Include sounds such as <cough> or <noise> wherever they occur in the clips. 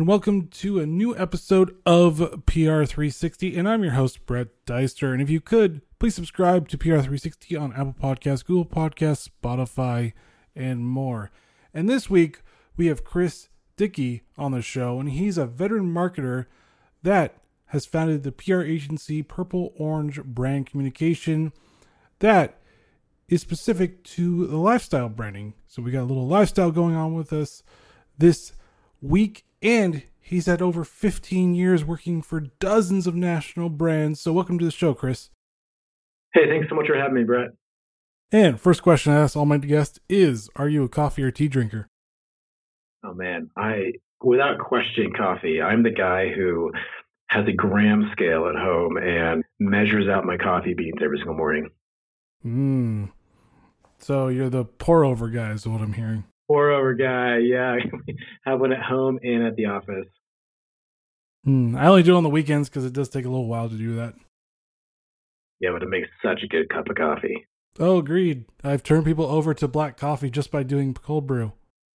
and welcome to a new episode of PR360. And I'm your host, Brett Deister. And if you could, please subscribe to PR360 on Apple Podcasts, Google Podcasts, Spotify, and more. And this week, we have Chris Dickey on the show, and he's a veteran marketer that has founded the PR agency Purple Orange Brand Communication that is specific to the lifestyle branding. So we got a little lifestyle going on with us this week, and he's had over 15 years working for dozens of national brands. So welcome to the show, Chris. Hey, thanks so much for having me, Brett. And first question I ask all my guests is Are you a coffee or tea drinker? Oh, man. I, without question, coffee. I'm the guy who has a gram scale at home and measures out my coffee beans every single morning. Hmm. So you're the pour over guy, is what I'm hearing. Pour over guy, yeah. <laughs> have one at home and at the office. Hmm. I only do it on the weekends because it does take a little while to do that. Yeah, but it makes such a good cup of coffee. Oh, agreed. I've turned people over to black coffee just by doing cold brew.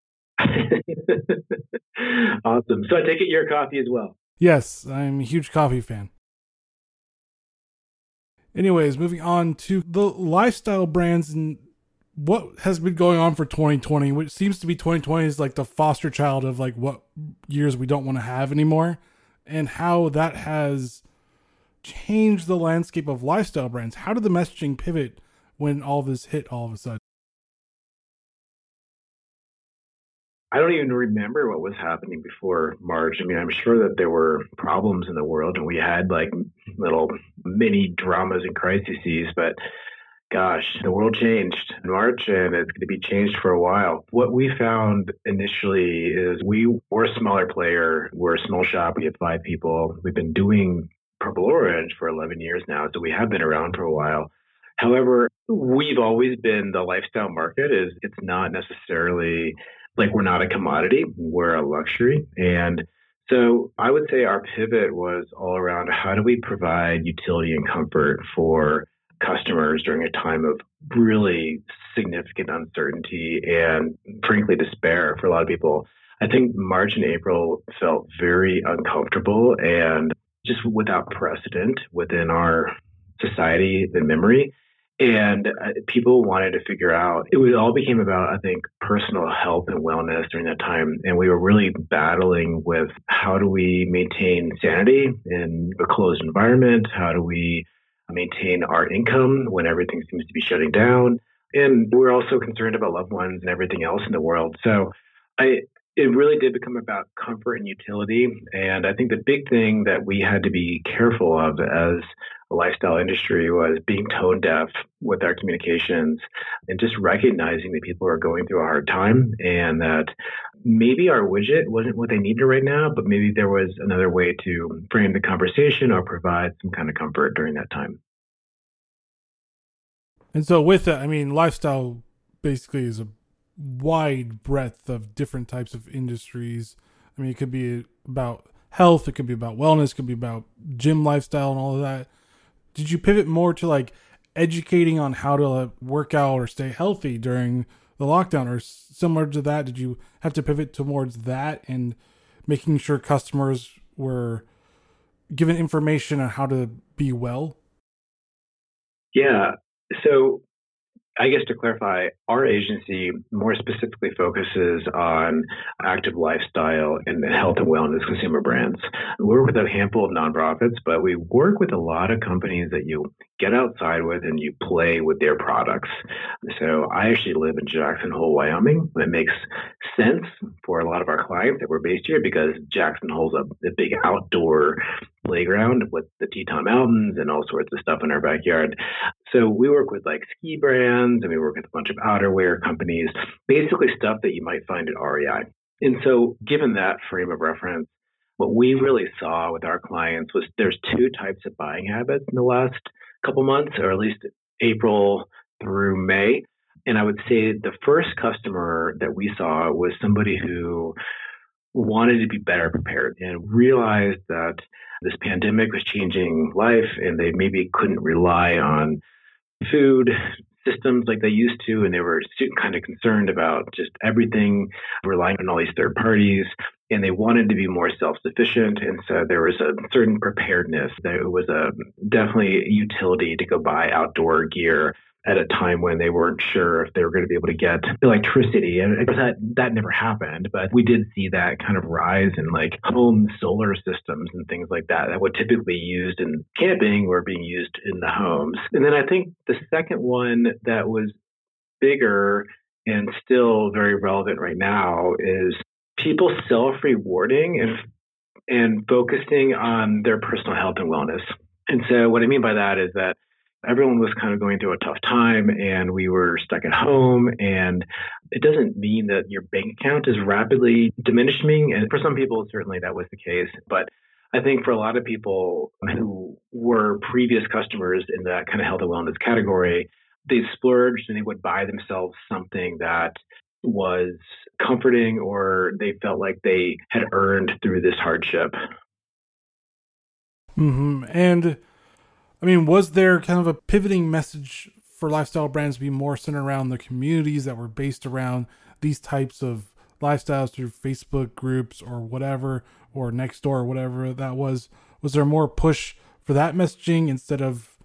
<laughs> awesome. So I take it you're coffee as well. Yes, I'm a huge coffee fan. Anyways, moving on to the lifestyle brands and what has been going on for 2020, which seems to be 2020 is like the foster child of like what years we don't want to have anymore, and how that has changed the landscape of lifestyle brands. How did the messaging pivot when all this hit all of a sudden? I don't even remember what was happening before March. I mean, I'm sure that there were problems in the world and we had like little mini dramas and crises, but gosh, the world changed in March and it's going to be changed for a while. What we found initially is we were a smaller player. We're a small shop. We have five people. We've been doing Purple Orange for 11 years now, so we have been around for a while. However, we've always been the lifestyle market is it's not necessarily like we're not a commodity, we're a luxury. And so I would say our pivot was all around how do we provide utility and comfort for customers during a time of really significant uncertainty and frankly despair for a lot of people. I think March and April felt very uncomfortable and just without precedent within our society and memory. And uh, people wanted to figure out, it all became about, I think, personal health and wellness during that time. And we were really battling with how do we maintain sanity in a closed environment? How do we maintain our income when everything seems to be shutting down? And we're also concerned about loved ones and everything else in the world. So I, it really did become about comfort and utility. And I think the big thing that we had to be careful of as a lifestyle industry was being tone deaf with our communications and just recognizing that people are going through a hard time and that maybe our widget wasn't what they needed right now, but maybe there was another way to frame the conversation or provide some kind of comfort during that time. And so, with that, I mean, lifestyle basically is a wide breadth of different types of industries. I mean, it could be about health, it could be about wellness, it could be about gym lifestyle and all of that. Did you pivot more to like educating on how to work out or stay healthy during the lockdown or similar to that? Did you have to pivot towards that and making sure customers were given information on how to be well? Yeah. So I guess to clarify, our agency more specifically focuses on active lifestyle and health and wellness consumer brands. We work with a handful of nonprofits, but we work with a lot of companies that you get outside with and you play with their products. So I actually live in Jackson Hole, Wyoming. It makes sense for a lot of our clients that we're based here because Jackson Hole's a, a big outdoor playground with the Teton Mountains and all sorts of stuff in our backyard. So we work with like ski brands and we work with a bunch of outerwear companies, basically stuff that you might find at REI. And so given that frame of reference, what we really saw with our clients was there's two types of buying habits in the last couple months, or at least April through May. And I would say the first customer that we saw was somebody who wanted to be better prepared and realized that this pandemic was changing life and they maybe couldn't rely on food systems like they used to and they were kind of concerned about just everything relying on all these third parties and they wanted to be more self-sufficient and so there was a certain preparedness there was a definitely utility to go buy outdoor gear at a time when they weren't sure if they were going to be able to get electricity and that that never happened but we did see that kind of rise in like home solar systems and things like that that would typically used in camping or being used in the homes and then i think the second one that was bigger and still very relevant right now is people self-rewarding and and focusing on their personal health and wellness. And so what I mean by that is that everyone was kind of going through a tough time and we were stuck at home and it doesn't mean that your bank account is rapidly diminishing and for some people certainly that was the case but I think for a lot of people who were previous customers in that kind of health and wellness category, they splurged and they would buy themselves something that was comforting or they felt like they had earned through this hardship. Mm-hmm. And I mean, was there kind of a pivoting message for lifestyle brands to be more centered around the communities that were based around these types of lifestyles through Facebook groups or whatever, or Nextdoor or whatever that was? Was there more push for that messaging instead of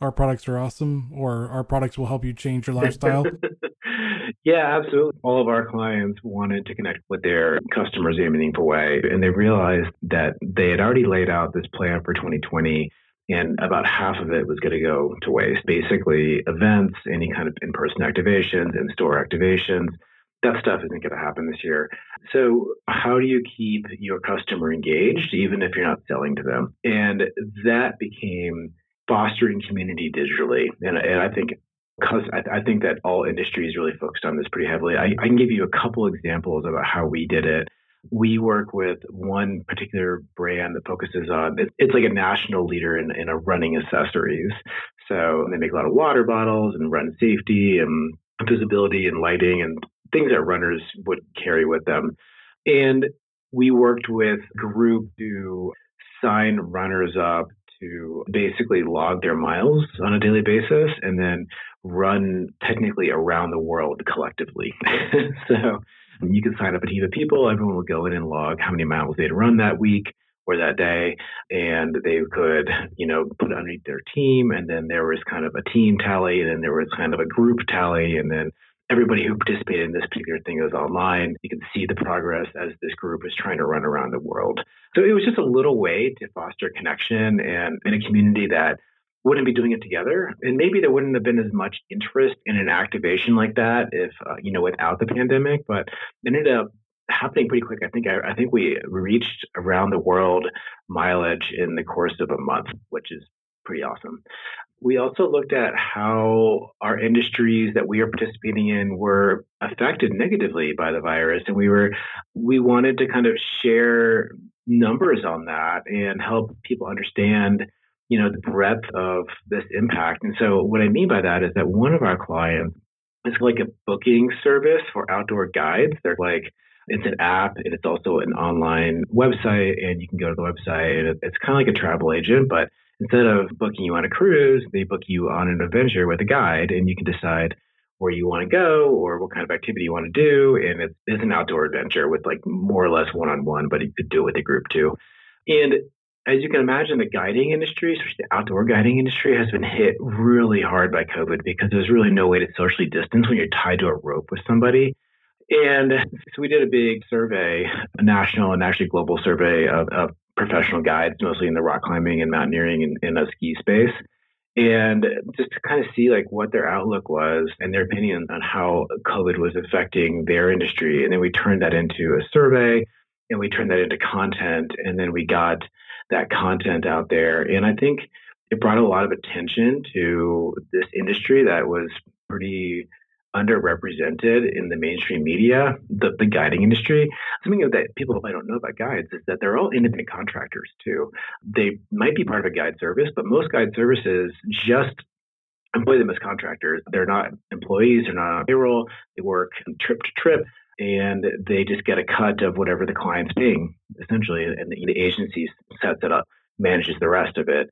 our products are awesome or our products will help you change your lifestyle? <laughs> yeah, absolutely. All of our clients wanted to connect with their customers in a meaningful way, and they realized that they had already laid out this plan for 2020 and about half of it was going to go to waste. Basically, events, any kind of in person activations, in store activations, that stuff isn't going to happen this year. So, how do you keep your customer engaged, even if you're not selling to them? And that became fostering community digitally. And, and I think because I, I, think that all industries really focused on this pretty heavily. I, I, can give you a couple examples about how we did it. We work with one particular brand that focuses on it, it's like a national leader in, in running accessories. So they make a lot of water bottles and run safety and visibility and lighting and things that runners would carry with them. And we worked with group to sign runners up to basically log their miles on a daily basis and then run technically around the world collectively. <laughs> so you can sign up a team of people, everyone will go in and log how many miles they'd run that week or that day and they could you know put underneath their team and then there was kind of a team tally and then there was kind of a group tally and then everybody who participated in this particular thing is online. You can see the progress as this group is trying to run around the world. So it was just a little way to foster connection and in a community that wouldn't be doing it together. And maybe there wouldn't have been as much interest in an activation like that if, uh, you know, without the pandemic, but it ended up happening pretty quick. I think I, I think we reached around the world mileage in the course of a month, which is pretty awesome. We also looked at how our industries that we are participating in were affected negatively by the virus, and we were we wanted to kind of share numbers on that and help people understand you know the breadth of this impact. And so what I mean by that is that one of our clients is like a booking service for outdoor guides. They're like it's an app and it's also an online website, and you can go to the website and it's kind of like a travel agent, but instead of booking you on a cruise, they book you on an adventure with a guide, and you can decide where you want to go or what kind of activity you want to do. And it's, it's an outdoor adventure with like more or less one on one, but you could do it with a group too. And as you can imagine, the guiding industry, especially the outdoor guiding industry, has been hit really hard by COVID because there's really no way to socially distance when you're tied to a rope with somebody. And so we did a big survey, a national and actually global survey of, of professional guides, mostly in the rock climbing and mountaineering and in a ski space. And just to kind of see like what their outlook was and their opinion on how COVID was affecting their industry. And then we turned that into a survey and we turned that into content. And then we got that content out there. And I think it brought a lot of attention to this industry that was pretty underrepresented in the mainstream media, the, the guiding industry. Something that people might don't know about guides is that they're all independent contractors too. They might be part of a guide service, but most guide services just employ them as contractors. They're not employees, they're not on payroll, they work trip to trip. And they just get a cut of whatever the client's paying, essentially, and the, the agency sets it up, manages the rest of it.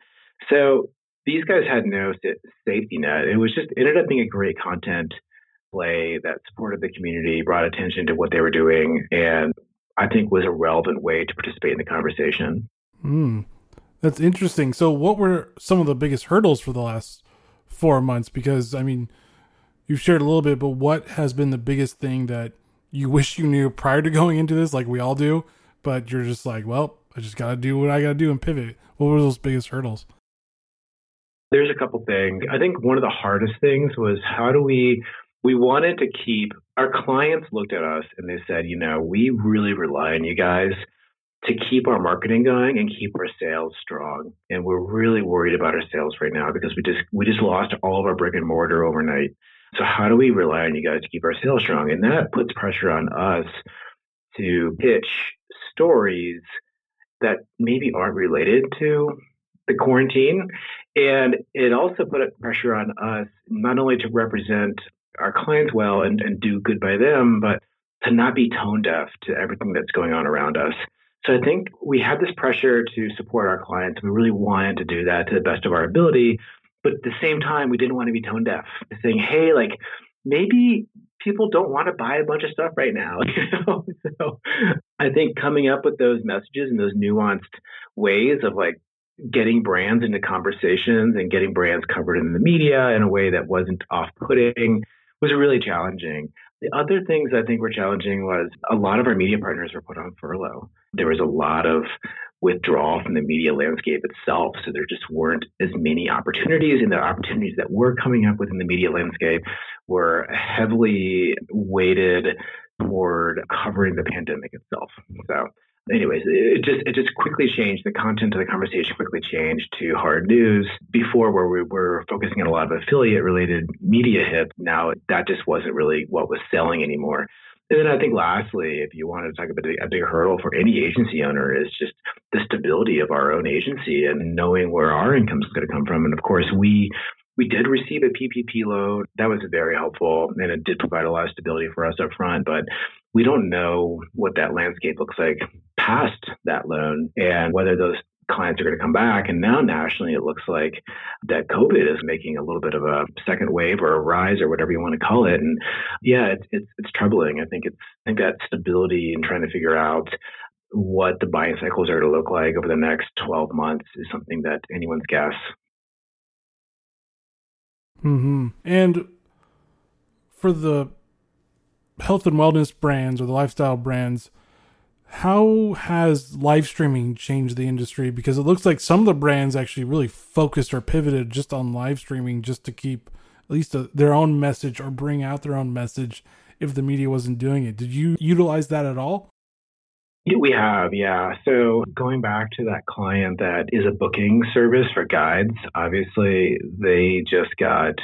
So these guys had no safety net. It was just ended up being a great content play that supported the community, brought attention to what they were doing, and I think was a relevant way to participate in the conversation. Hmm. That's interesting. So, what were some of the biggest hurdles for the last four months? Because, I mean, you've shared a little bit, but what has been the biggest thing that you wish you knew prior to going into this, like we all do, but you're just like, well, I just got to do what I got to do and pivot? What were those biggest hurdles? There's a couple things. I think one of the hardest things was how do we we wanted to keep our clients looked at us and they said, you know, we really rely on you guys to keep our marketing going and keep our sales strong. And we're really worried about our sales right now because we just we just lost all of our brick and mortar overnight. So how do we rely on you guys to keep our sales strong? And that puts pressure on us to pitch stories that maybe aren't related to the quarantine. And it also put pressure on us not only to represent our clients well and, and do good by them, but to not be tone deaf to everything that's going on around us. So I think we had this pressure to support our clients. We really wanted to do that to the best of our ability. But at the same time, we didn't want to be tone deaf, saying, hey, like maybe people don't want to buy a bunch of stuff right now. <laughs> You know? so I think coming up with those messages and those nuanced ways of like getting brands into conversations and getting brands covered in the media in a way that wasn't off putting was really challenging. The other things I think were challenging was a lot of our media partners were put on furlough. There was a lot of withdrawal from the media landscape itself. So there just weren't as many opportunities, and the opportunities that were coming up within the media landscape were heavily weighted toward covering the pandemic itself. So anyways, it just it just quickly changed. The content of the conversation quickly changed to hard news. Before, where we were focusing on a lot of affiliate related media hits, now that just wasn't really what was selling anymore. And then I think lastly, if you wanted to talk about a big hurdle for any agency owner is just the stability of our own agency and knowing where our income is going to come from. And of course, we we did receive a PPP loan. That was very helpful and it did provide a lot of stability for us up front. But we don't know what that landscape looks like past that loan and whether those clients are going to come back. And now nationally, it looks like that COVID is making a little bit of a second wave or a rise or whatever you want to call it. And yeah, it's it's, it's troubling. I think it's I think that stability and trying to figure out what the buying cycles are to look like over the next 12 months is something that anyone's guess. Hmm. And for the health and wellness brands or the lifestyle brands, how has live streaming changed the industry? Because it looks like some of the brands actually really focused or pivoted just on live streaming just to keep at least a, their own message or bring out their own message if the media wasn't doing it. Did you utilize that at all? We have, yeah. So going back to that client that is a booking service for guides, obviously they just got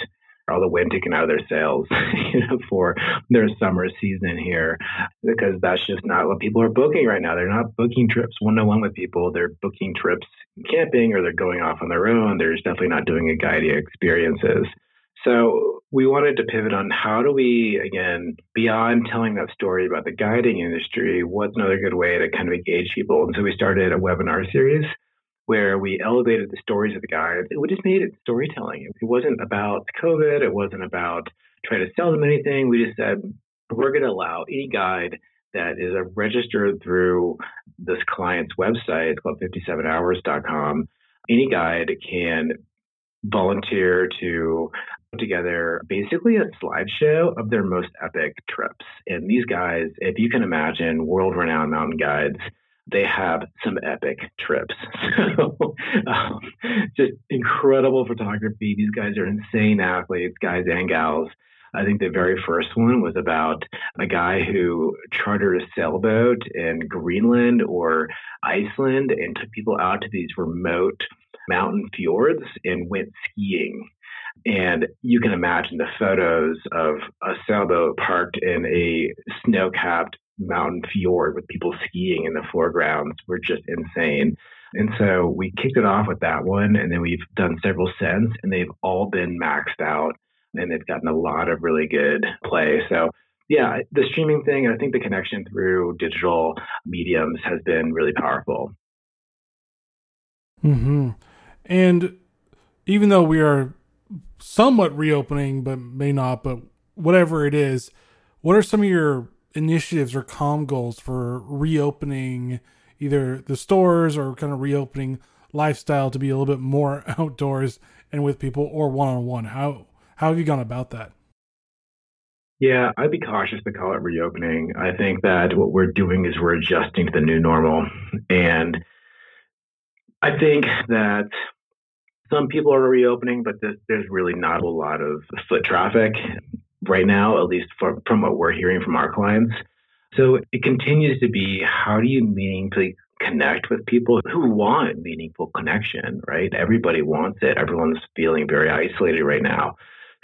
all the wind taken out of their sails, <laughs> you know, for their summer season here, because that's just not what people are booking right now. They're not booking trips one on one with people. They're booking trips camping or they're going off on their own. They're definitely not doing a guided experiences. So we wanted to pivot on how do we, again, beyond telling that story about the guiding industry, what's another good way to kind of engage people? And so we started a webinar series where we elevated the stories of the guides. We just made it storytelling. It wasn't about COVID. It wasn't about trying to sell them anything. We just said, we're going to allow any guide that is registered through this client's website, it's called 57hours.com. Any guide can volunteer to put together basically a slideshow of their most epic trips. And these guys, if you can imagine world renowned mountain guides, they have some epic trips. <laughs> So, um, just incredible photography. These guys are insane athletes, guys and gals. I think the very first one was about a guy who chartered a sailboat in Greenland or Iceland and took people out to these remote mountain fjords and went skiing. And you can imagine the photos of a sailboat parked in a snow capped mountain fjord with people skiing in the foregrounds were just insane. And so we kicked it off with that one, and then we've done several since, and they've all been maxed out, and they've gotten a lot of really good play. So, yeah, the streaming thing, I think the connection through digital mediums has been really powerful. Hmm. And even though we are somewhat reopening, but may not, but whatever it is, what are some of your initiatives or comms goals for reopening either the stores or kind of reopening lifestyle to be a little bit more <laughs> outdoors and with people or one on one? How how have you gone about that? Yeah, I'd be cautious to call it reopening. I think that what we're doing is we're adjusting to the new normal. And I think that some people are reopening, but there's really not a lot of foot traffic right now, at least from, from what we're hearing from our clients. So it continues to be how do you meaningfully connect with people who want meaningful connection, right? Everybody wants it. Everyone's feeling very isolated right now.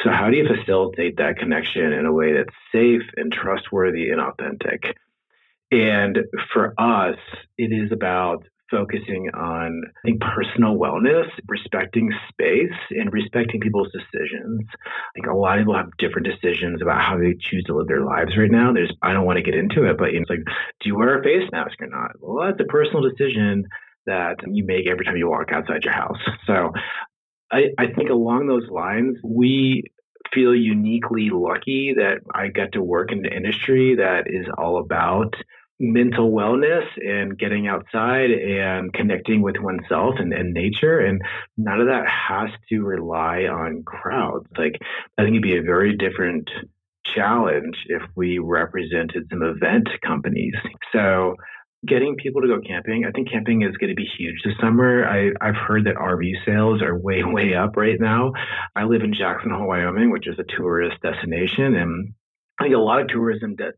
So, how do you facilitate that connection in a way that's safe and trustworthy and authentic? And for us, it is about focusing on I think personal wellness, respecting space, and respecting people's decisions. I think a lot of people have different decisions about how they choose to live their lives right now. There's I don't want to get into it, but it's like, do you wear a face mask or not? Well, that's a personal decision that you make every time you walk outside your house. <laughs> So I, I think along those lines, we feel uniquely lucky that I get to work in the industry that is all about mental wellness and getting outside and connecting with oneself and, and nature. And none of that has to rely on crowds. Like, I think it'd be a very different challenge if we represented some event companies. So, getting people to go camping, I think camping is going to be huge this summer. I, I've heard that RV sales are way, <laughs> way up right now. I live in Jackson Hole, Wyoming, which is a tourist destination. And I think a lot of tourism de-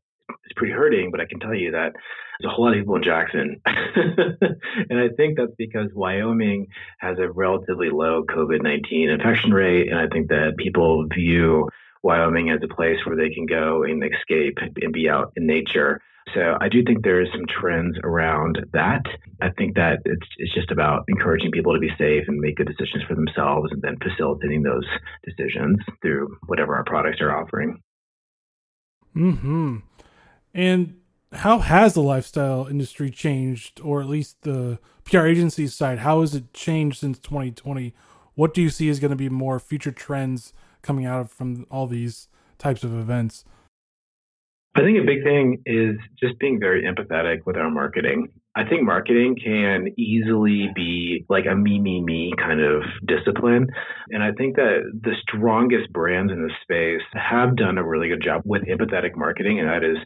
pretty hurting, but I can tell you that there's a whole lot of people in Jackson. <laughs> and I think that's because Wyoming has a relatively low COVID 19 infection rate. And I think that people view Wyoming as a place where they can go and escape and be out in nature. So I do think there is some trends around that. I think that it's it's just about encouraging people to be safe and make good decisions for themselves and then facilitating those decisions through whatever our products are offering. Hmm. And how has the lifestyle industry changed, or at least the PR agency side? How has it changed since 2020? What do you see is going to be more future trends coming out of from all these types of events? I think a big thing is just being very empathetic with our marketing. I think marketing can easily be like a me, me, me kind of discipline. And I think that the strongest brands in the space have done a really good job with empathetic marketing, and that is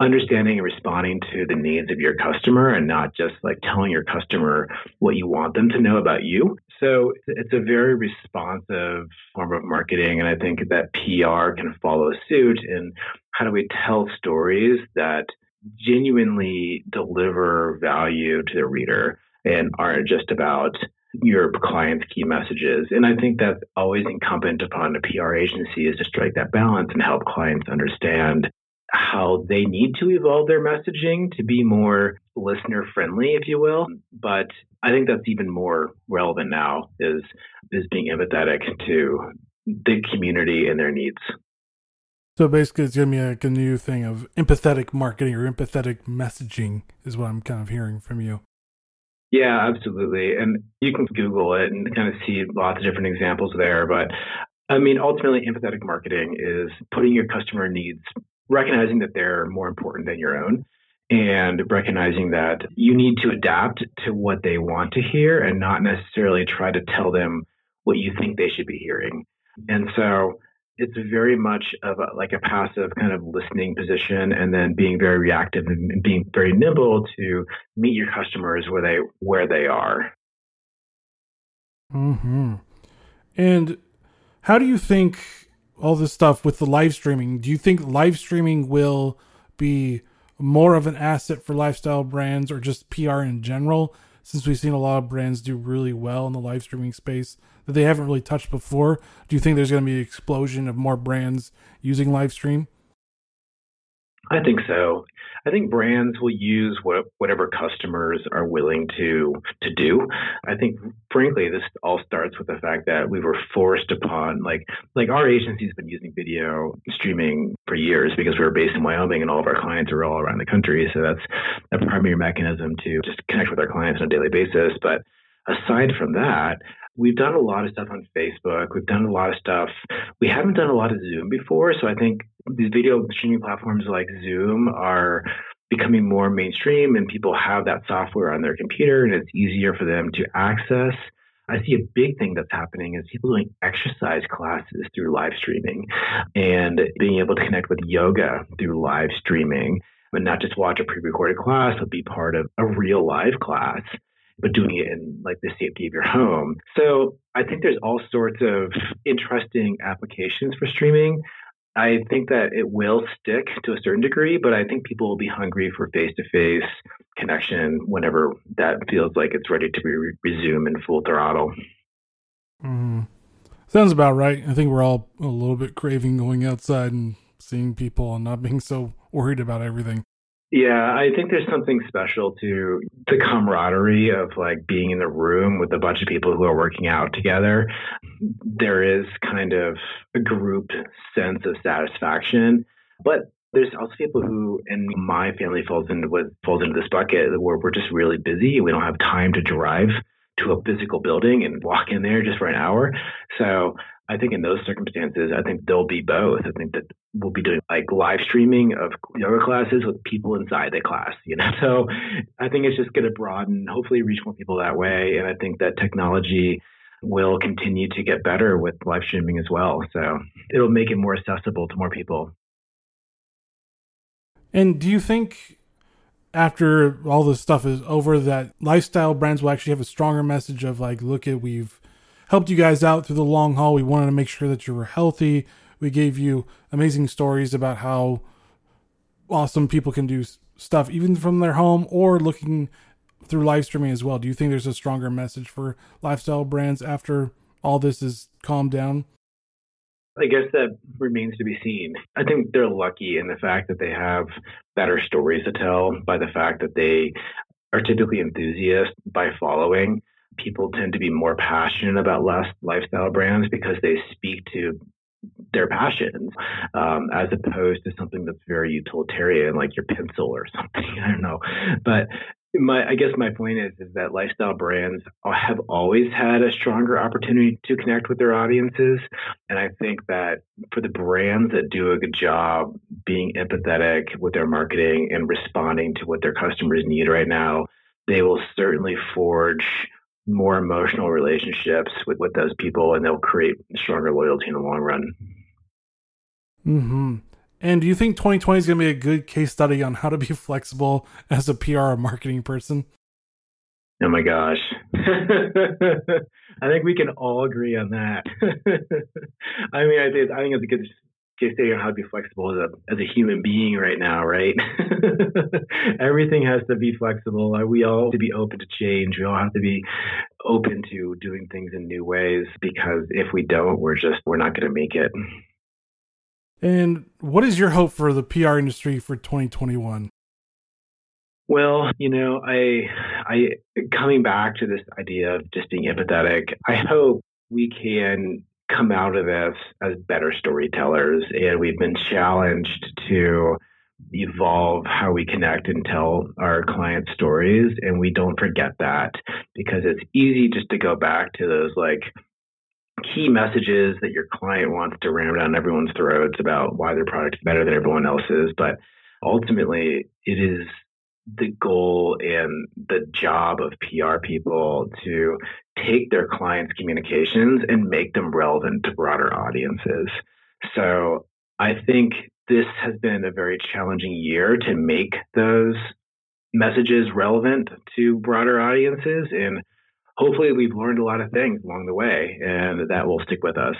understanding and responding to the needs of your customer and not just like telling your customer what you want them to know about you. So it's a very responsive form of marketing. And I think that PR can follow suit. And how do we tell stories that genuinely deliver value to the reader and aren't just about your client's key messages. And I think that's always incumbent upon a PR agency is to strike that balance and help clients understand how they need to evolve their messaging to be more listener friendly, if you will. But I think that's even more relevant now is is being empathetic to the community and their needs. So basically, it's gonna be like a new thing of empathetic marketing or empathetic messaging, is what I'm kind of hearing from you. Yeah, absolutely. And you can Google it and kind of see lots of different examples there. But I mean, ultimately, empathetic marketing is putting your customer needs recognizing that they're more important than your own and recognizing that you need to adapt to what they want to hear and not necessarily try to tell them what you think they should be hearing. And so it's very much of a, like a passive kind of listening position and then being very reactive and being very nimble to meet your customers where they where they are. Mhm. And how do you think all this stuff with the live streaming, do you think live streaming will be more of an asset for lifestyle brands or just PR in general? Since we've seen a lot of brands do really well in the live streaming space that they haven't really touched before, do you think there's going to be an explosion of more brands using live stream? I think so. I think brands will use what, whatever customers are willing to to do. I think, frankly, this all starts with the fact that we were forced upon, like, like our agency's been using video streaming for years because we were based in Wyoming and all of our clients are all around the country. So that's a primary mechanism to just connect with our clients on a daily basis. But aside from that, we've done a lot of stuff on Facebook. We've done a lot of stuff. We haven't done a lot of Zoom before, so I think these video streaming platforms like Zoom are becoming more mainstream and people have that software on their computer and it's easier for them to access. I see a big thing that's happening is people doing exercise classes through live streaming and being able to connect with yoga through live streaming and not just watch a pre-recorded class, but be part of a real live class, but doing it in like the safety of your home. So I think there's all sorts of interesting applications for streaming. I think that it will stick to a certain degree, but I think people will be hungry for face to face connection whenever that feels like it's ready to be re- resume in full throttle. Mm. Sounds about right. I think we're all a little bit craving going outside and seeing people and not being so worried about everything. Yeah, I think there's something special to the camaraderie of like being in the room with a bunch of people who are working out together. There is kind of a group sense of satisfaction, but there's also people who, and my family falls into what falls into this bucket where we're just really busy we don't have time to drive to a physical building and walk in there just for an hour. So I think in those circumstances, I think there'll be both. I think that we'll be doing like live streaming of yoga classes with people inside the class, you know. <laughs> So I think it's just going to broaden, hopefully reach more people that way. And I think that technology will continue to get better with live streaming as well. So it'll make it more accessible to more people. And do you think after all this stuff is over that lifestyle brands will actually have a stronger message of like, look at we've helped you guys out through the long haul. We wanted to make sure that you were healthy. We gave you amazing stories about how awesome people can do stuff even from their home or looking through live streaming as well. Do you think there's a stronger message for lifestyle brands after all this is calmed down? I guess that remains to be seen. I think they're lucky in the fact that they have better stories to tell by the fact that they are typically enthusiasts by following people tend to be more passionate about less lifestyle brands because they speak to their passions um, as opposed to something that's very utilitarian like your pencil or <laughs> something i don't know but my i guess my point is is that lifestyle brands have always had a stronger opportunity to connect with their audiences and i think that for the brands that do a good job being empathetic with their marketing and responding to what their customers need right now they will certainly forge more emotional relationships with, with those people and they'll create stronger loyalty in the long run. Hmm. And do you think 2020 is going to be a good case study on how to be <laughs> flexible as a PR marketing person? Oh my gosh. <laughs> I think we can all agree on that. <laughs> I mean, I think, I think it's a good case study on how to be flexible as a as a human being right now, right? Everything has to be flexible. We all have to be open to change. We all have to be open to doing things in new ways because if we don't, we're just we're not going to make it. And what is your hope for the PR industry for 2021? Well, you know, I I coming back to this idea of just being empathetic, I hope we can come out of this as better storytellers, and we've been challenged to evolve how we connect and tell our clients' stories. And we don't forget that because it's easy just to go back to those like key messages that your client wants to ram down everyone's throats about why their product is better than everyone else's. But ultimately, it is the goal and the job of PR people to take their clients' communications and make them relevant to broader audiences. So I think this has been a very challenging year to make those messages relevant to broader audiences. And hopefully, we've learned a lot of things along the way, and that will stick with us.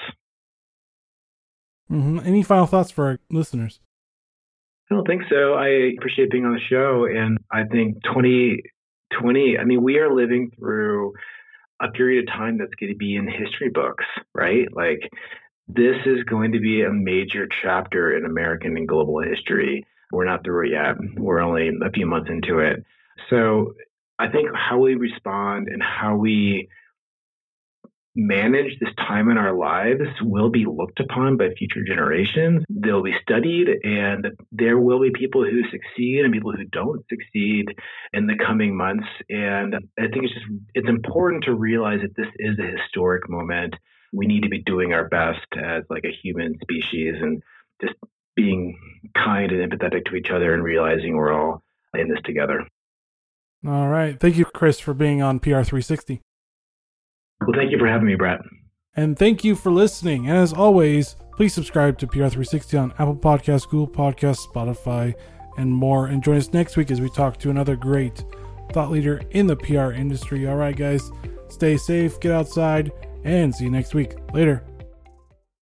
Mm-hmm. Any final thoughts for our listeners? I don't think so. I appreciate being on the show. And I think 2020, I mean, we are living through a period of time that's going to be in history books, right? Like, this is going to be a major chapter in American and global history. We're not through it yet. We're only a few months into it. So I think how we respond and how we manage this time in our lives will be looked upon by future generations. They'll be studied, and there will be people who succeed and people who don't succeed in the coming months. And I think it's just it's important to realize that this is a historic moment. We need to be doing our best as like a human species and just being kind and empathetic to each other and realizing we're all in this together. All right. Thank you, Chris, for being on PR360. Well, thank you for having me, Brett. And thank you for listening. And as always, please subscribe to PR360 on Apple Podcasts, Google Podcasts, Spotify, and more. And join us next week as we talk to another great thought leader in the PR industry. All right, guys, stay safe, get outside, and see you next week. Later.